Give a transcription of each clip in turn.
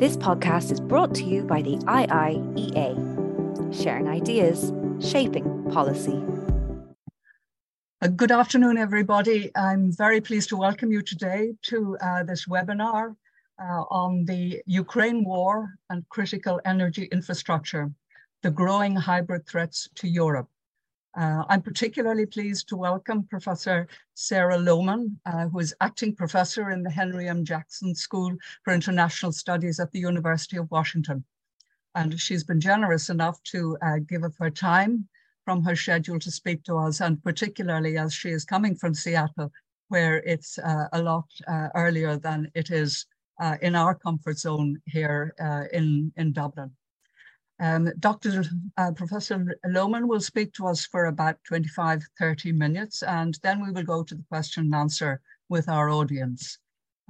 This podcast is brought to you by the IIEA, sharing ideas, shaping policy. Uh, good afternoon, everybody. I'm very pleased to welcome you today to uh, this webinar uh, on the Ukraine war and critical energy infrastructure, the growing hybrid threats to Europe. Uh, I'm particularly pleased to welcome Professor Sarah Lohmann, uh, who is acting professor in the Henry M. Jackson School for International Studies at the University of Washington. And she's been generous enough to uh, give up her time from her schedule to speak to us, and particularly as she is coming from Seattle, where it's uh, a lot uh, earlier than it is uh, in our comfort zone here in, in Dublin. Um, Dr. Uh, Professor Lohmann will speak to us for about 25, 30 minutes, and then we will go to the question and answer with our audience.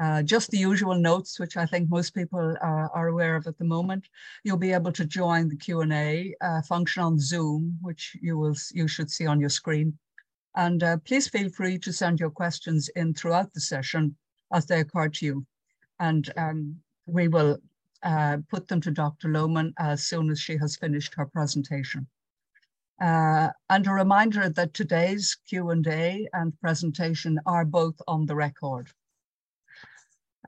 Uh, just the usual notes, which I think most people uh, are aware of at the moment. You'll be able to join the Q&A uh, function on Zoom, which you will you should see on your screen. And uh, please feel free to send your questions in throughout the session as they occur to you. And um, we will uh, put them to Dr. Lohmann as soon as she has finished her presentation. Uh, and a reminder that today's Q&A and presentation are both on the record.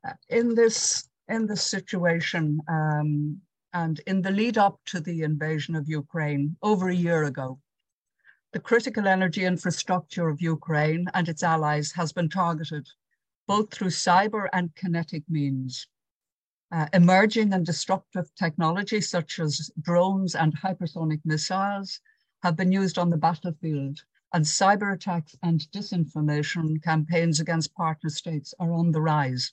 Uh, in this in this situation um, and in the lead up to the invasion of Ukraine over a year ago, the critical energy infrastructure of Ukraine and its allies has been targeted both through cyber and kinetic means. Uh, emerging and disruptive technologies such as drones and hypersonic missiles have been used on the battlefield, and cyber attacks and disinformation campaigns against partner states are on the rise.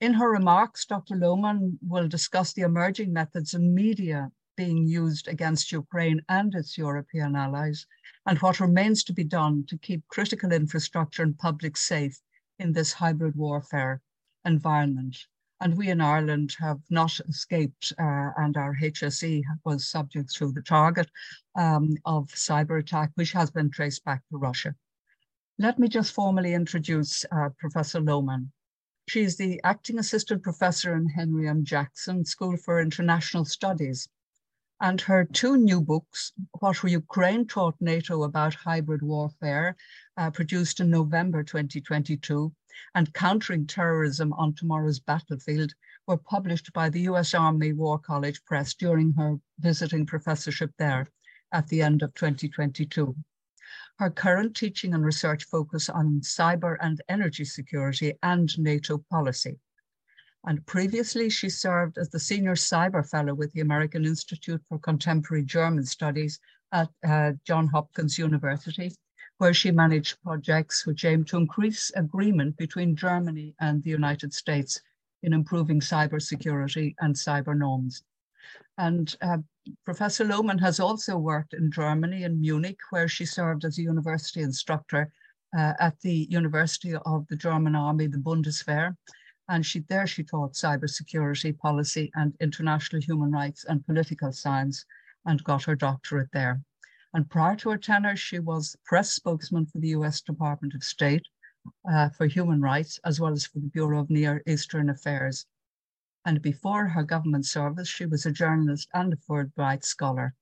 In her remarks, Dr. Lohmann will discuss the emerging methods of media being used against Ukraine and its European allies, and what remains to be done to keep critical infrastructure and public safe in this hybrid warfare environment. And we in Ireland have not escaped, uh, and our HSE was subject to the target um, of cyber attack, which has been traced back to Russia. Let me just formally introduce uh, Professor Lohmann. She is the acting assistant professor in Henry M. Jackson School for International Studies. And her two new books, What Ukraine Taught NATO About Hybrid Warfare, uh, produced in November 2022, and Countering Terrorism on Tomorrow's Battlefield were published by the US Army War College Press during her visiting professorship there at the end of 2022. Her current teaching and research focus on cyber and energy security and NATO policy. And previously, she served as the Senior Cyber Fellow with the American Institute for Contemporary German Studies at uh, Johns Hopkins University where she managed projects which aimed to increase agreement between Germany and the United States in improving cybersecurity and cyber norms. And uh, Professor Lohmann has also worked in Germany, in Munich, where she served as a university instructor uh, at the University of the German Army, the Bundeswehr. And she, there she taught cybersecurity policy and international human rights and political science and got her doctorate there. And prior to her tenure, she was press spokesman for the US Department of State uh, for Human Rights, as well as for the Bureau of Near Eastern Affairs. And before her government service, she was a journalist and a Fulbright scholar.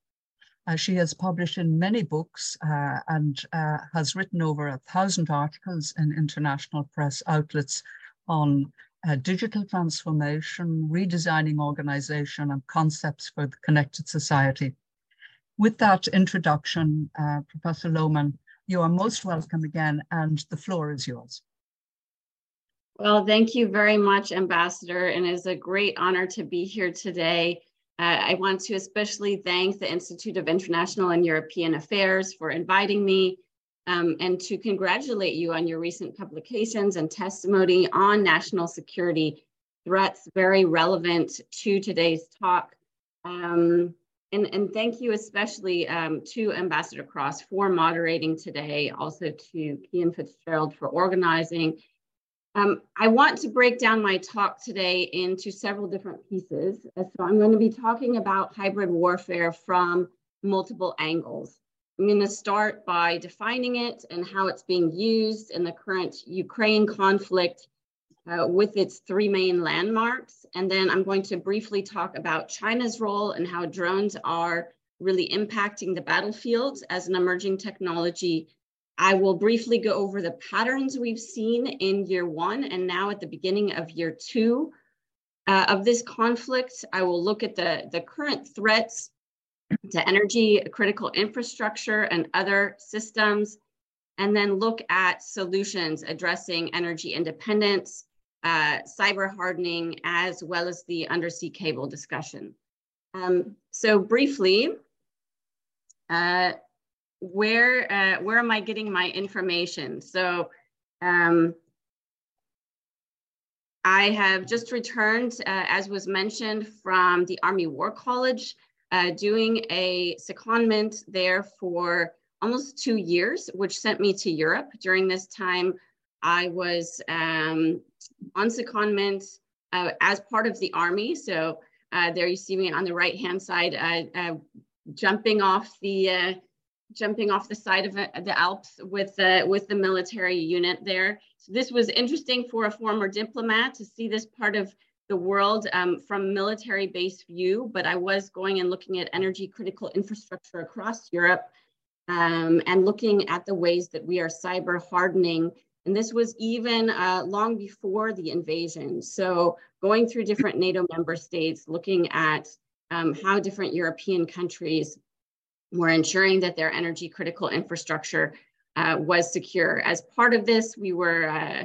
Uh, she has published in many books uh, and uh, has written over a thousand articles in international press outlets on uh, digital transformation, redesigning organization, and concepts for the connected society. With that introduction, uh, Professor Lohmann, you are most welcome again, and the floor is yours. Well, thank you very much, Ambassador, and it is a great honor to be here today. Uh, I want to especially thank the Institute of International and European Affairs for inviting me um, and to congratulate you on your recent publications and testimony on national security threats, very relevant to today's talk. Um, and, and thank you especially um, to Ambassador Cross for moderating today, also to Cian Fitzgerald for organizing. Um, I want to break down my talk today into several different pieces. So I'm going to be talking about hybrid warfare from multiple angles. I'm going to start by defining it and how it's being used in the current Ukraine conflict uh, with its three main landmarks. And then I'm going to briefly talk about China's role and how drones are really impacting the battlefields as an emerging technology. I will briefly go over the patterns we've seen in year one and now at the beginning of year two uh, of this conflict. I will look at the, the current threats to energy, critical infrastructure, and other systems, and then look at solutions addressing energy independence, uh, cyber hardening, as well as the undersea cable discussion. Um, so briefly, uh, where, uh, where am I getting my information? So um, I have just returned, uh, as was mentioned, from the Army War College, uh, doing a secondment there for almost two years, which sent me to Europe. During this time, I was um, on secondment uh, as part of the Army. So uh, there you see me on the right-hand side, uh, uh, jumping off the jumping off the side of the Alps with the with the military unit there. So this was interesting for a former diplomat to see this part of the world um, from military based view, but I was going and looking at energy critical infrastructure across Europe um, and looking at the ways that we are cyber hardening. And this was even uh, long before the invasion. So going through different NATO member states, looking at um, how different European countries were ensuring that their energy critical infrastructure uh, was secure. As part of this, we were, uh,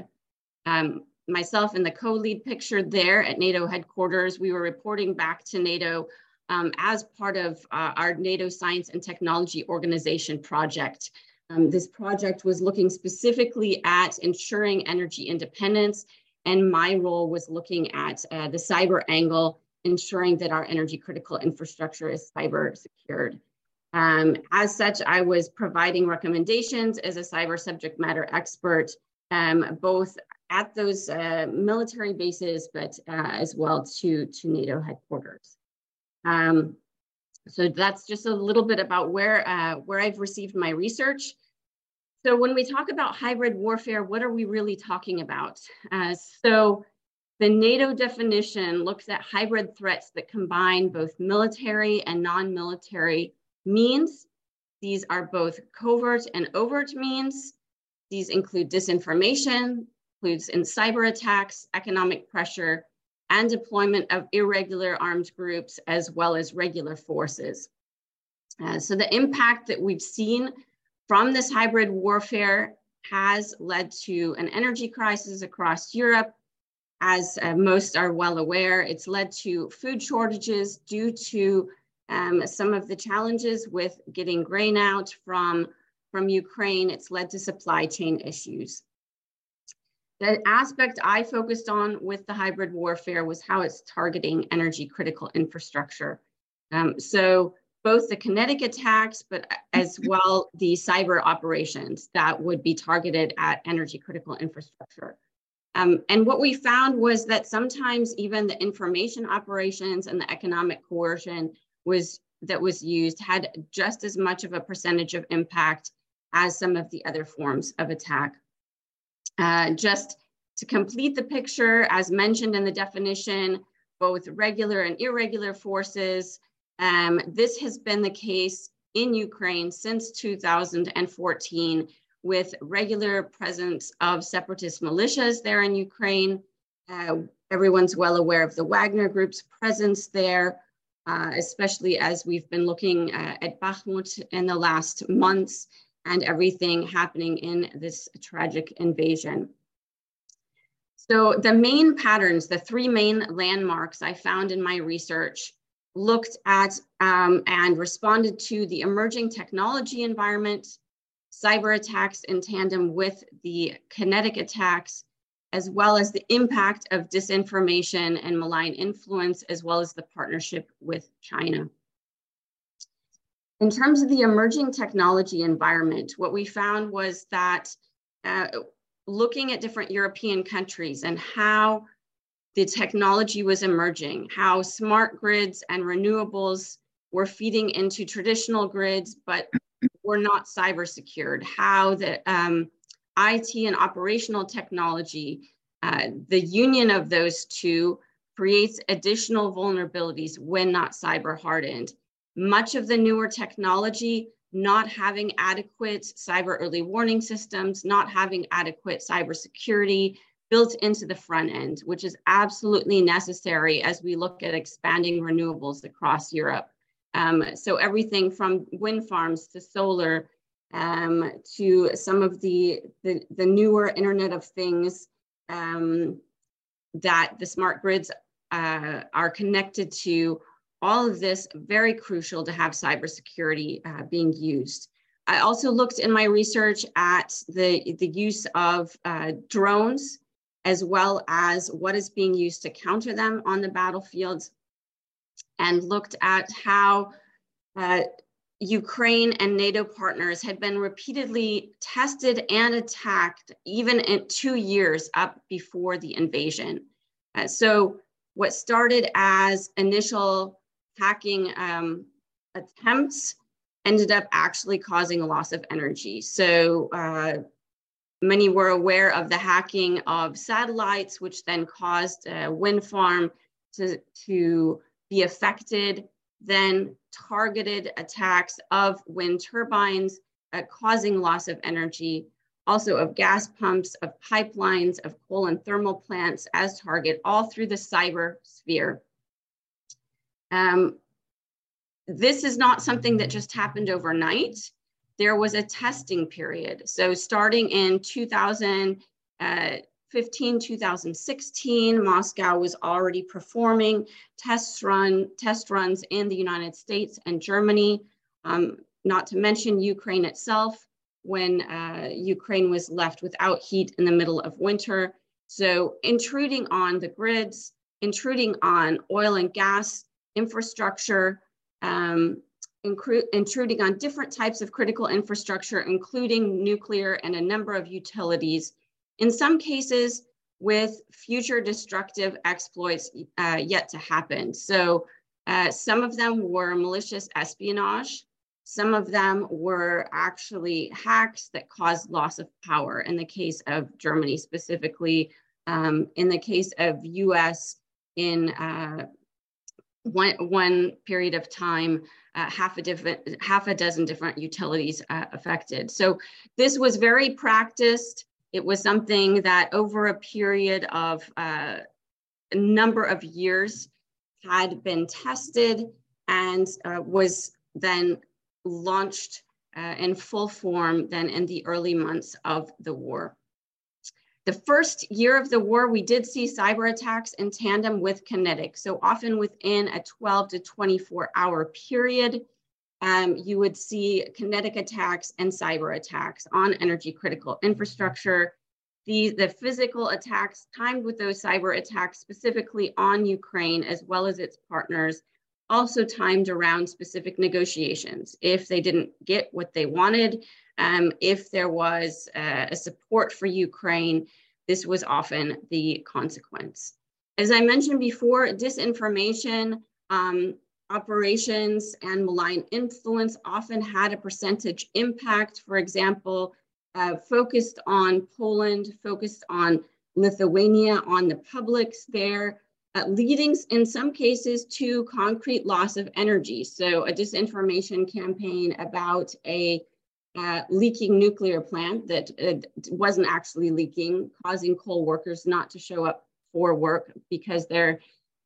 um, myself and the co-lead picture there at NATO headquarters, we were reporting back to NATO um, as part of uh, our NATO Science and Technology Organization project. Um, this project was looking specifically at ensuring energy independence, and my role was looking at uh, the cyber angle, ensuring that our energy critical infrastructure is cyber secured. Um, as such, I was providing recommendations as a cyber subject matter expert, um, both at those uh, military bases, but uh, as well to, to NATO headquarters. Um, so that's just a little bit about where, uh, where I've received my research. So when we talk about hybrid warfare, what are we really talking about? Uh, so the NATO definition looks at hybrid threats that combine both military and non-military means. These are both covert and overt means. These include disinformation, includes in cyber attacks, economic pressure, and deployment of irregular armed groups as well as regular forces. Uh, so the impact that we've seen from this hybrid warfare has led to an energy crisis across Europe. As uh, most are well aware, it's led to food shortages due to um, some of the challenges with getting grain out from, from Ukraine, it's led to supply chain issues. The aspect I focused on with the hybrid warfare was how it's targeting energy critical infrastructure. Um, so both the kinetic attacks, but as well the cyber operations that would be targeted at energy critical infrastructure. Um, and what we found was that sometimes even the information operations and the economic coercion was that was used had just as much of a percentage of impact as some of the other forms of attack. Uh, just to complete the picture, as mentioned in the definition, both regular and irregular forces. Um, this has been the case in Ukraine since 2014 with regular presence of separatist militias there in Ukraine. Uh, everyone's well aware of the Wagner Group's presence there, uh, especially as we've been looking uh, at Bakhmut in the last months and everything happening in this tragic invasion. So the main patterns, the three main landmarks I found in my research looked at um, and responded to the emerging technology environment, cyber attacks in tandem with the kinetic attacks, as well as the impact of disinformation and malign influence, as well as the partnership with China. In terms of the emerging technology environment, what we found was that uh, looking at different European countries and how the technology was emerging, how smart grids and renewables were feeding into traditional grids, but were not cyber secured, how the um, IT and operational technology Uh, the union of those two creates additional vulnerabilities when not cyber hardened. Much of the newer technology not having adequate cyber early warning systems, not having adequate cybersecurity built into the front end, which is absolutely necessary as we look at expanding renewables across Europe. Um, so everything from wind farms to solar um, to some of the, the, the, newer Internet of Things um, that the smart grids uh, are connected to all of this very crucial to have cybersecurity uh, being used. I also looked in my research at the, the use of uh, drones as well as what is being used to counter them on the battlefields and looked at how uh, Ukraine and NATO partners had been repeatedly tested and attacked even in two years up before the invasion. Uh, so what started as initial hacking um, attempts ended up actually causing a loss of energy. So uh, many were aware of the hacking of satellites, which then caused a wind farm to, to be affected, then targeted attacks of wind turbines, uh, causing loss of energy, also of gas pumps, of pipelines, of coal and thermal plants as target, all through the cyber sphere. Um, this is not something that just happened overnight. There was a testing period. So starting in 2015, uh, 2016, Moscow was already performing test run test runs in the United States and Germany. Um, not to mention Ukraine itself, when uh, Ukraine was left without heat in the middle of winter. So intruding on the grids, intruding on oil and gas infrastructure, um, intruding on different types of critical infrastructure, including nuclear and a number of utilities, in some cases with future destructive exploits uh, yet to happen. So uh, some of them were malicious espionage. Some of them were actually hacks that caused loss of power in the case of Germany specifically. Um, in the case of US in uh, one, one period of time, uh, half a different, half a dozen different utilities uh, affected. So this was very practiced. It was something that over a period of uh, a number of years had been tested and uh, was then launched uh, in full form then in the early months of the war. The first year of the war, we did see cyber attacks in tandem with kinetic. So often within a 12 to 24 hour period, um, you would see kinetic attacks and cyber attacks on energy critical infrastructure. The, the physical attacks timed with those cyber attacks specifically on Ukraine as well as its partners, also timed around specific negotiations. If they didn't get what they wanted, um, if there was uh, a support for Ukraine, this was often the consequence. As I mentioned before, disinformation, um, operations, and malign influence often had a percentage impact. For example, uh, focused on Poland, focused on Lithuania, on the publics there, uh, leading in some cases to concrete loss of energy. So a disinformation campaign about a uh, leaking nuclear plant that uh, wasn't actually leaking, causing coal workers not to show up for work because their,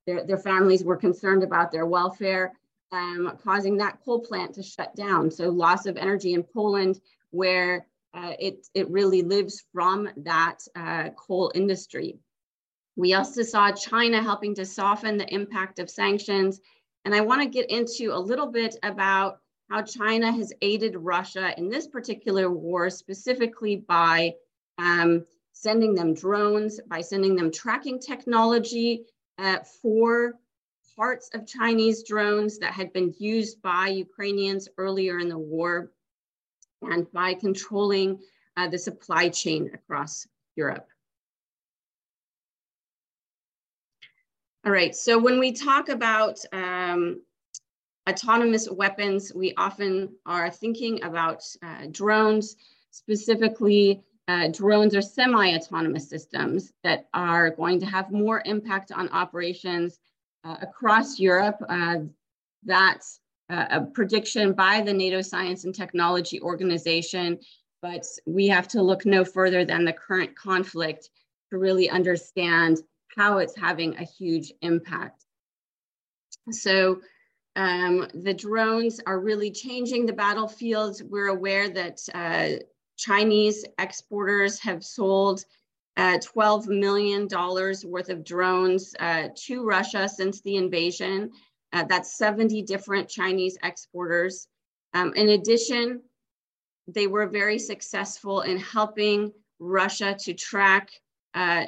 their, their families were concerned about their welfare, um, causing that coal plant to shut down. So loss of energy in Poland where uh, it, it really lives from that uh, coal industry. We also saw China helping to soften the impact of sanctions. And I wanna get into a little bit about how China has aided Russia in this particular war, specifically by um, sending them drones, by sending them tracking technology uh, for parts of Chinese drones that had been used by Ukrainians earlier in the war, and by controlling uh, the supply chain across Europe. All right, so when we talk about um, autonomous weapons, we often are thinking about uh, drones, specifically uh, drones are semi-autonomous systems that are going to have more impact on operations uh, across Europe. Uh, that's uh, a prediction by the NATO Science and Technology Organization, but we have to look no further than the current conflict to really understand how it's having a huge impact. So um, the drones are really changing the battlefields. We're aware that uh, Chinese exporters have sold uh, $12 million worth of drones uh, to Russia since the invasion. Uh, that's 70 different Chinese exporters. Um, in addition, they were very successful in helping Russia to track uh,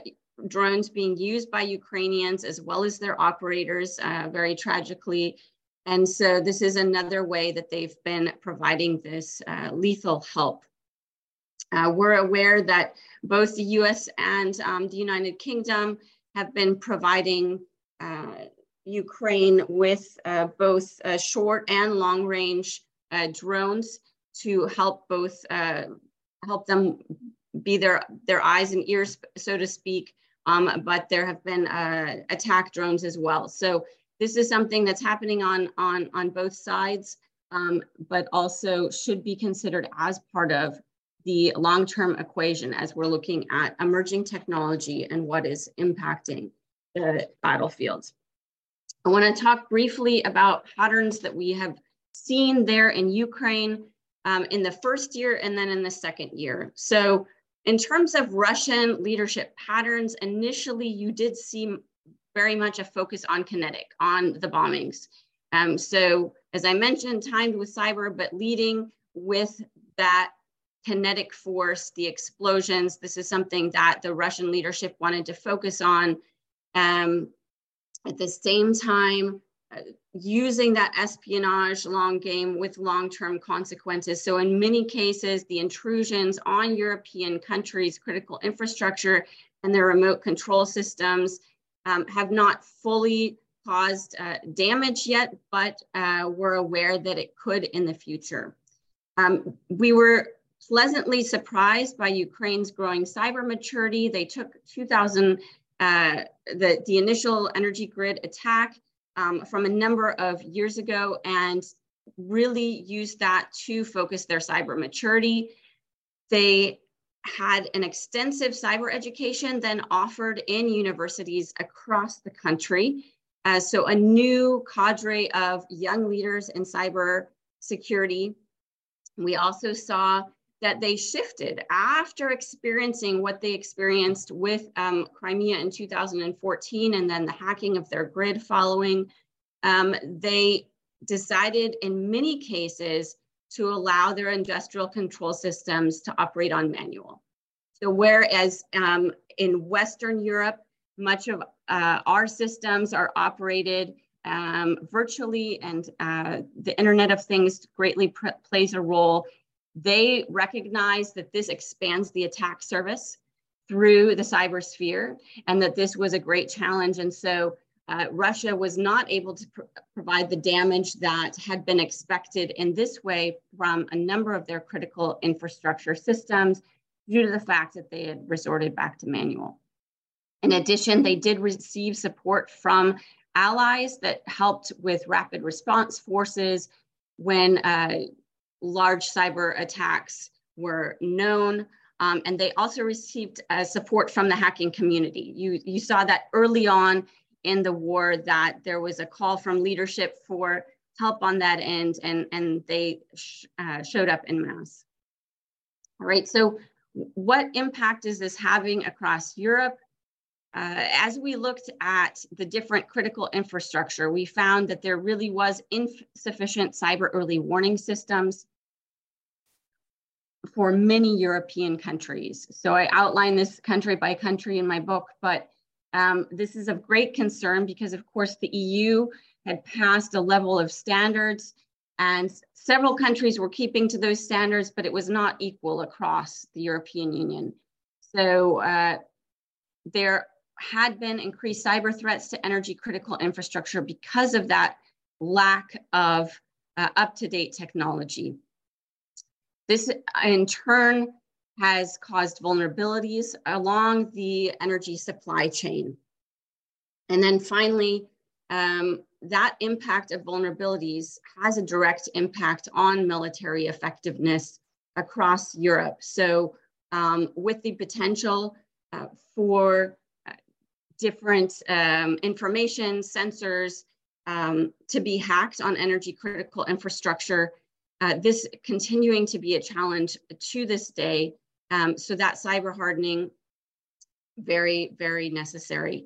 drones being used by Ukrainians as well as their operators, uh, very tragically. And so this is another way that they've been providing this uh, lethal help. Uh, we're aware that both the US and um, the United Kingdom have been providing uh, Ukraine with uh, both uh, short and long range uh, drones to help both help them be their, their eyes and ears, so to speak. Um, but there have been attack drones as well. So this is something that's happening on, on, on both sides, um, but also should be considered as part of the long-term equation as we're looking at emerging technology and what is impacting the battlefields. I want to talk briefly about patterns that we have seen there in Ukraine um, in the first year and then in the second year. So in terms of Russian leadership patterns, initially you did see very much a focus on kinetic, on the bombings. Um, so as I mentioned, timed with cyber, but leading with that kinetic force, the explosions. This is something that the Russian leadership wanted to focus on. Um, at the same time, uh, using that espionage long game with long-term consequences. So in many cases, the intrusions on European countries' critical infrastructure and their remote control systems um, have not fully caused uh, damage yet, but uh, we're aware that it could in the future. Um, we were pleasantly surprised by Ukraine's growing cyber maturity. They took 2000, uh, the, the initial energy grid attack um, from a number of years ago and really used that to focus their cyber maturity. They had an extensive cyber education then offered in universities across the country. Uh, so a new cadre of young leaders in cyber security. We also saw that they shifted after experiencing what they experienced with um, Crimea in 2014 and then the hacking of their grid following. Um, they decided in many cases to allow their industrial control systems to operate on manual. So whereas um, in Western Europe, much of uh, our systems are operated um, virtually and uh, the Internet of Things greatly plays a role they recognize that this expands the attack surface through the cyber sphere and that this was a great challenge. And so uh, Russia was not able to pr provide the damage that had been expected in this way from a number of their critical infrastructure systems due to the fact that they had resorted back to manual. In addition, they did receive support from allies that helped with rapid response forces when uh, large cyber attacks were known. Um, and they also received uh, support from the hacking community. You, you saw that early on in the war that there was a call from leadership for help on that end, and, and they sh uh, showed up in mass. All right, so what impact is this having across Europe? Uh, as we looked at the different critical infrastructure, we found that there really was insufficient cyber early warning systems for many European countries. So I outline this country by country in my book, but um, this is of great concern because, of course, the EU had passed a level of standards and several countries were keeping to those standards, but it was not equal across the European Union. So uh, there had been increased cyber threats to energy critical infrastructure because of that lack of uh, up-to-date technology. This in turn has caused vulnerabilities along the energy supply chain. And then finally, um, that impact of vulnerabilities has a direct impact on military effectiveness across Europe. So um, with the potential uh, for uh, different um, information, sensors um, to be hacked on energy critical infrastructure, uh, this continuing to be a challenge to this day. Um, so that cyber hardening, very, very necessary.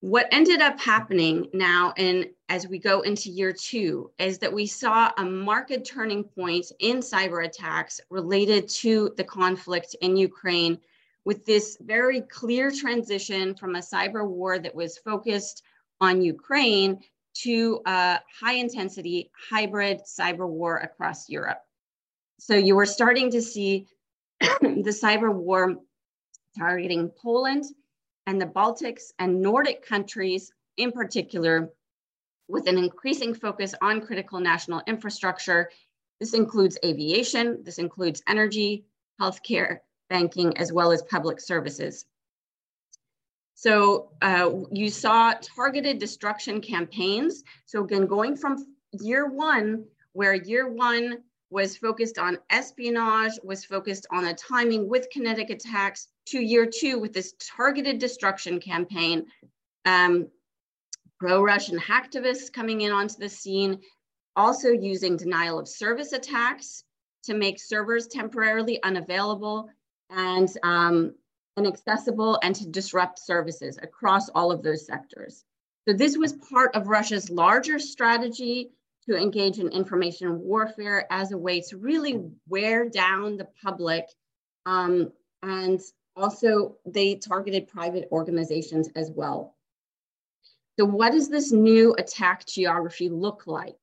What ended up happening now, and as we go into year two, is that we saw a marked turning point in cyber attacks related to the conflict in Ukraine, with this very clear transition from a cyber war that was focused on Ukraine to a high intensity hybrid cyber war across Europe. So you were starting to see the cyber war targeting Poland and the Baltics and Nordic countries in particular, with an increasing focus on critical national infrastructure. This includes aviation, this includes energy, healthcare, banking, as well as public services. So uh, you saw targeted destruction campaigns. So again, going from year one, where year one was focused on espionage, was focused on a timing with kinetic attacks to year two with this targeted destruction campaign. Um, Pro-Russian hacktivists coming in onto the scene, also using denial of service attacks to make servers temporarily unavailable and um, inaccessible and to disrupt services across all of those sectors. So this was part of Russia's larger strategy to engage in information warfare as a way to really wear down the public. Um, and also, they targeted private organizations as well. So, what does this new attack geography look like?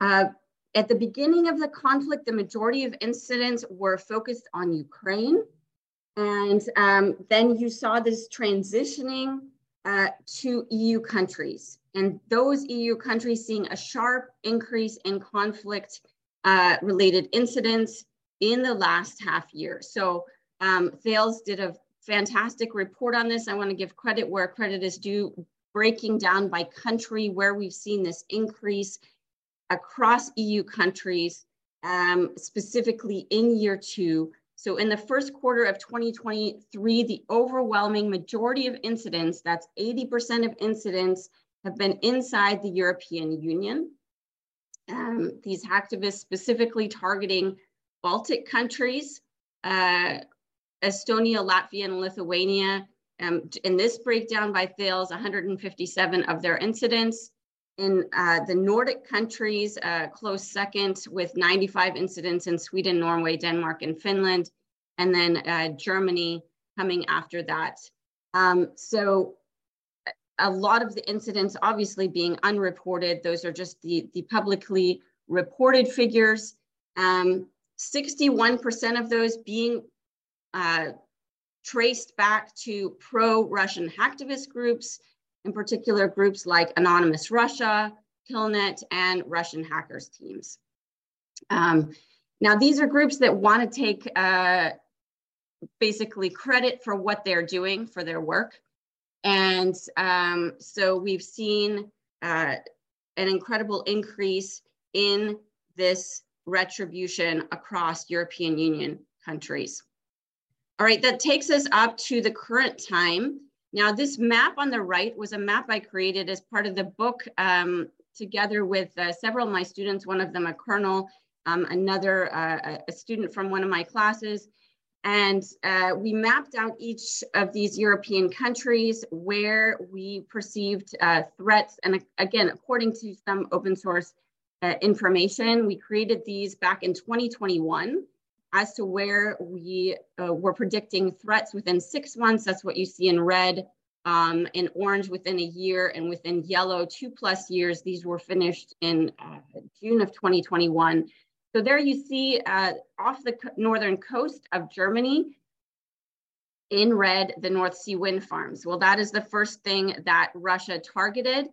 Uh, at the beginning of the conflict, the majority of incidents were focused on Ukraine. And um, then you saw this transitioning uh, to EU countries and those EU countries seeing a sharp increase in conflict uh, related incidents in the last half year. So um, Thales did a fantastic report on this. I want to give credit where credit is due, breaking down by country where we've seen this increase across EU countries, um, specifically in year two. So in the first quarter of 2023, the overwhelming majority of incidents, that's 80% of incidents have been inside the European Union. Um, these hacktivists specifically targeting Baltic countries, uh, Estonia, Latvia, and Lithuania. Um, in this breakdown by Thales, 157 of their incidents. In uh, the Nordic countries, uh, close second with 95 incidents in Sweden, Norway, Denmark, and Finland, and then uh, Germany coming after that. Um, so a lot of the incidents obviously being unreported. Those are just the, the publicly reported figures. 61% um, of those being uh, traced back to pro-Russian hacktivist groups, in particular groups like Anonymous Russia, Killnet, and Russian hackers teams. Um, now, these are groups that want to take uh, basically credit for what they're doing for their work. And um, so we've seen uh, an incredible increase in this retribution across European Union countries. All right, that takes us up to the current time. Now, this map on the right was a map I created as part of the book um, together with uh, several of my students, one of them a colonel, um, another uh, a student from one of my classes, and uh, we mapped out each of these European countries where we perceived uh, threats. And again, according to some open source uh, information, we created these back in 2021 as to where we uh, were predicting threats within six months. That's what you see in red, um, in orange within a year, and within yellow, two plus years. These were finished in uh, June of 2021. So there you see uh, off the northern coast of Germany, in red, the North Sea wind farms. Well, that is the first thing that Russia targeted.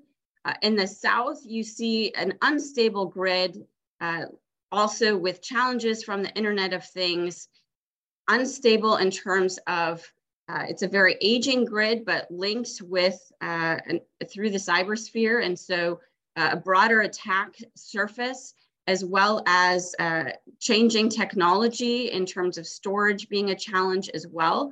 Uh, in the south, you see an unstable grid, uh, also with challenges from the Internet of Things. unstable in terms of uh, it's a very aging grid, but linked with uh, an, through the cybersphere. And so uh, a broader attack surface, as well as uh, changing technology in terms of storage being a challenge as well.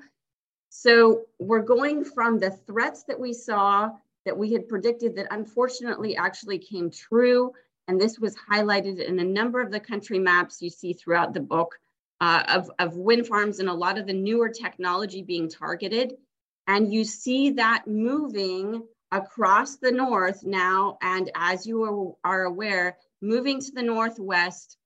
So we're going from the threats that we saw that we had predicted that unfortunately actually came true. And this was highlighted in a number of the country maps you see throughout the book uh, of, of wind farms and a lot of the newer technology being targeted. And you see that moving across the north now. And as you are, aware, moving to the northwest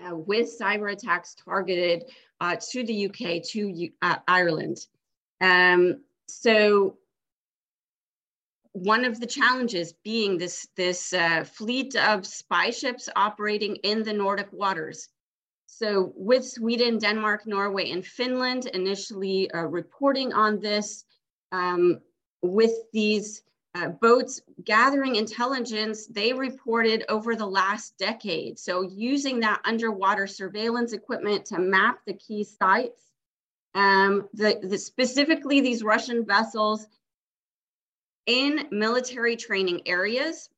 uh, with cyber attacks targeted uh, to the UK, to uh, Ireland. Um, so one of the challenges being this, this uh, fleet of spy ships operating in the Nordic waters. So with Sweden, Denmark, Norway, and Finland initially uh, reporting on this, um, with these uh, boats gathering intelligence, they reported over the last decade. So using that underwater surveillance equipment to map the key sites, um, the, the specifically these Russian vessels in military training areas,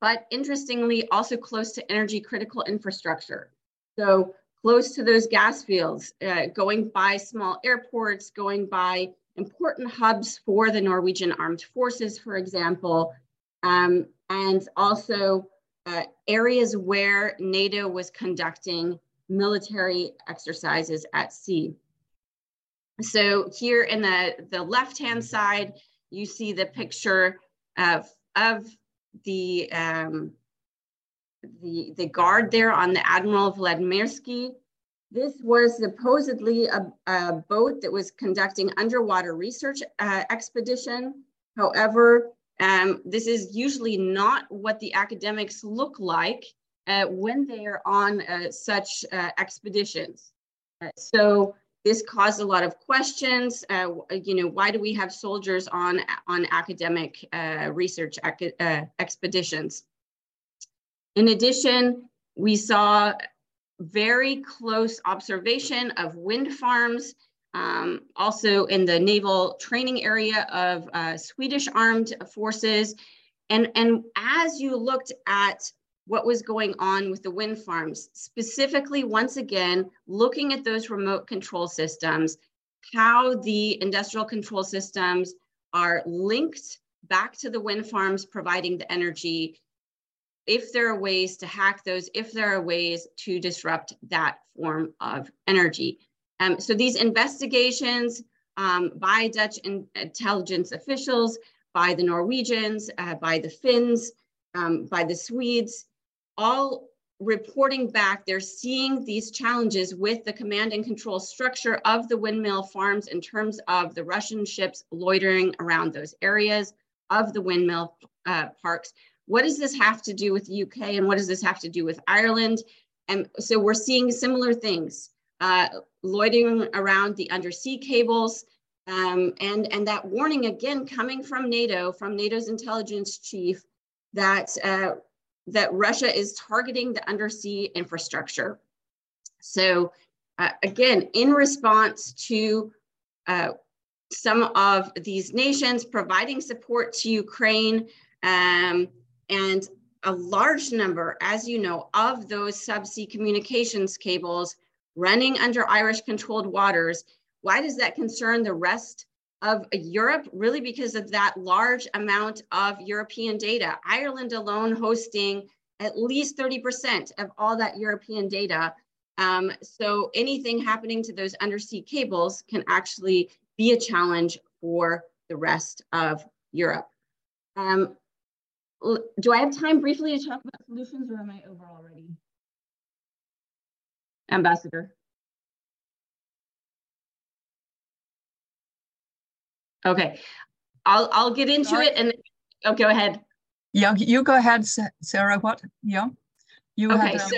but interestingly, also close to energy critical infrastructure. So close to those gas fields, uh, going by small airports, going by important hubs for the Norwegian armed forces, for example, um, and also uh, areas where NATO was conducting military exercises at sea. So here in the, the left-hand side, you see the picture of, of the, um, the, the guard there on the Admiral Vladimirsky. This was supposedly a, a boat that was conducting underwater research uh, expedition. However, um, this is usually not what the academics look like uh, when they are on uh, such uh, expeditions. Uh, so this caused a lot of questions. Uh, you know, why do we have soldiers on, on academic uh, research uh, expeditions? In addition, we saw very close observation of wind farms, um, also in the naval training area of uh, Swedish armed forces. And, and as you looked at what was going on with the wind farms, specifically, once again, looking at those remote control systems, how the industrial control systems are linked back to the wind farms providing the energy, if there are ways to hack those, if there are ways to disrupt that form of energy. Um, so these investigations um, by Dutch in intelligence officials, by the Norwegians, uh, by the Finns, um, by the Swedes, all reporting back, they're seeing these challenges with the command and control structure of the windmill farms in terms of the Russian ships loitering around those areas of the windmill uh, parks. What does this have to do with the UK and what does this have to do with Ireland? And so we're seeing similar things, uh, loitering around the undersea cables, um, and, and that warning again coming from NATO, from NATO's intelligence chief, that uh, that Russia is targeting the undersea infrastructure. So uh, again, in response to uh, some of these nations providing support to Ukraine um, and a large number, as you know, of those subsea communications cables running under Irish controlled waters, why does that concern the rest of Europe, really because of that large amount of European data. Ireland alone hosting at least 30% of all that European data. Um, so anything happening to those undersea cables can actually be a challenge for the rest of Europe. Um, do I have time briefly to talk about solutions or am I over already? Ambassador. Okay, I'll I'll get into Sorry. it and oh, go ahead. Yeah, you go ahead, Sarah. What? Yeah, you. Okay, so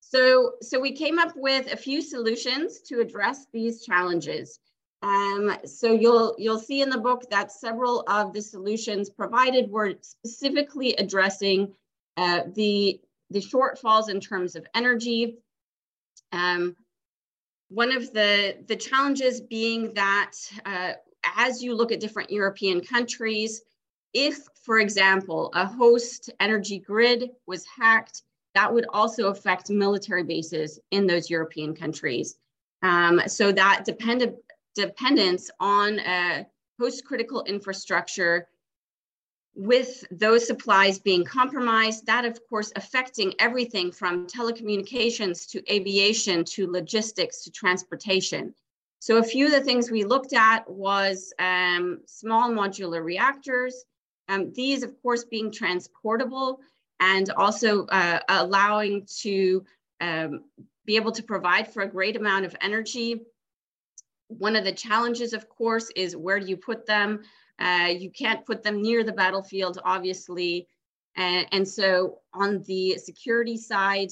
so so we came up with a few solutions to address these challenges. Um, so you'll you'll see in the book that several of the solutions provided were specifically addressing uh, the the shortfalls in terms of energy. Um, one of the, the challenges being that uh, as you look at different European countries, if, for example, a host energy grid was hacked, that would also affect military bases in those European countries. Um, so that depend- dependence on a host critical infrastructure with those supplies being compromised, that of course affecting everything from telecommunications to aviation to logistics to transportation. So a few of the things we looked at was um, small modular reactors. Um, these of course being transportable and also uh, allowing to um, be able to provide for a great amount of energy. One of the challenges of course is where do you put them? Uh, you can't put them near the battlefield, obviously. And, and so on the security side,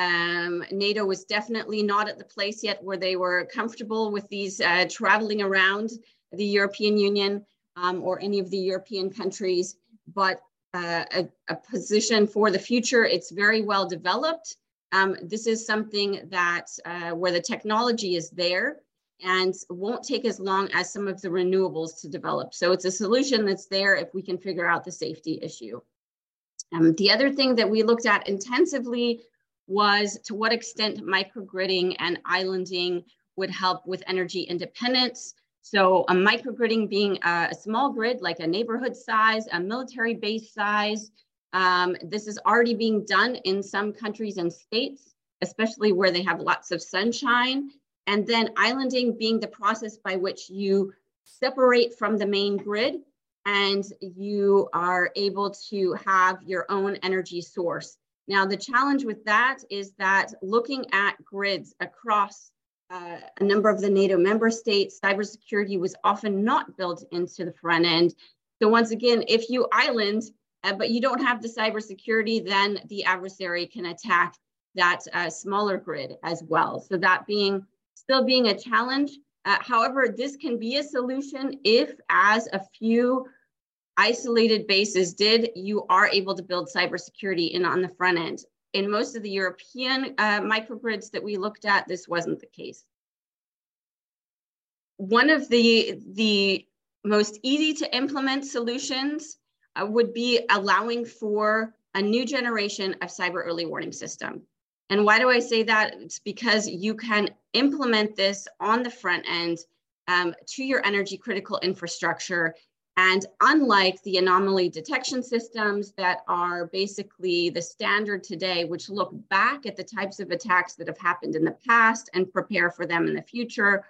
um, NATO was definitely not at the place yet where they were comfortable with these uh, traveling around the European Union um, or any of the European countries, but uh, a, a, position for the future. It's very well developed. Um, this is something that uh, where the technology is there and won't take as long as some of the renewables to develop. So it's a solution that's there if we can figure out the safety issue. Um, the other thing that we looked at intensively was to what extent microgridding and islanding would help with energy independence. So a microgridding being a, a small grid, like a neighborhood size, a military base size. Um, this is already being done in some countries and states, especially where they have lots of sunshine and then islanding being the process by which you separate from the main grid and you are able to have your own energy source. Now, the challenge with that is that looking at grids across uh, a number of the NATO member states, cybersecurity was often not built into the front end. So once again, if you island, uh, but you don't have the cybersecurity, then the adversary can attack that uh, smaller grid as well. So that being still being a challenge. Uh, however, this can be a solution if, as a few isolated bases did, you are able to build cybersecurity in on the front end. In most of the European uh, microgrids that we looked at, this wasn't the case. One of the, the most easy to implement solutions uh, would be allowing for a new generation of cyber early warning system. And why do I say that? It's because you can implement this on the front end um, to your energy critical infrastructure. And unlike the anomaly detection systems that are basically the standard today, which look back at the types of attacks that have happened in the past and prepare for them in the future,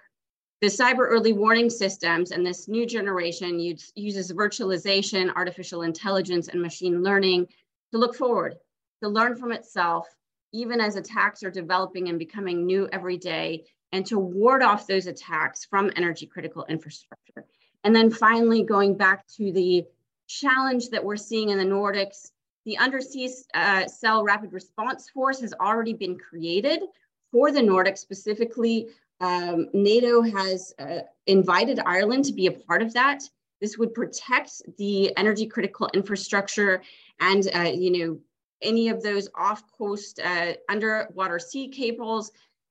the cyber early warning systems and this new generation uses virtualization, artificial intelligence, and machine learning to look forward, to learn from itself, even as attacks are developing and becoming new every day, and to ward off those attacks from energy critical infrastructure. And then finally, going back to the challenge that we're seeing in the Nordics, the undersea uh, cell rapid response force has already been created for the Nordics specifically. Um, NATO has uh, invited Ireland to be a part of that. This would protect the energy critical infrastructure and, uh, you know, any of those off-coast uh, underwater sea cables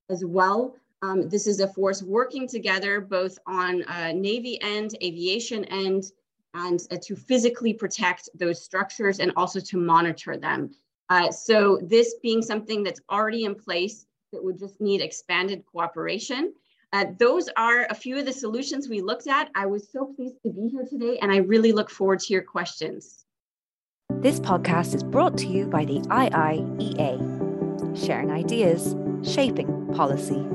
as well. Um, this is a force working together both on Navy end, aviation end, and uh, to physically protect those structures and also to monitor them. Uh, so this being something that's already in place that would just need expanded cooperation. Uh, those are a few of the solutions we looked at. I was so pleased to be here today and I really look forward to your questions. This podcast is brought to you by the IIEA, sharing ideas, shaping policy.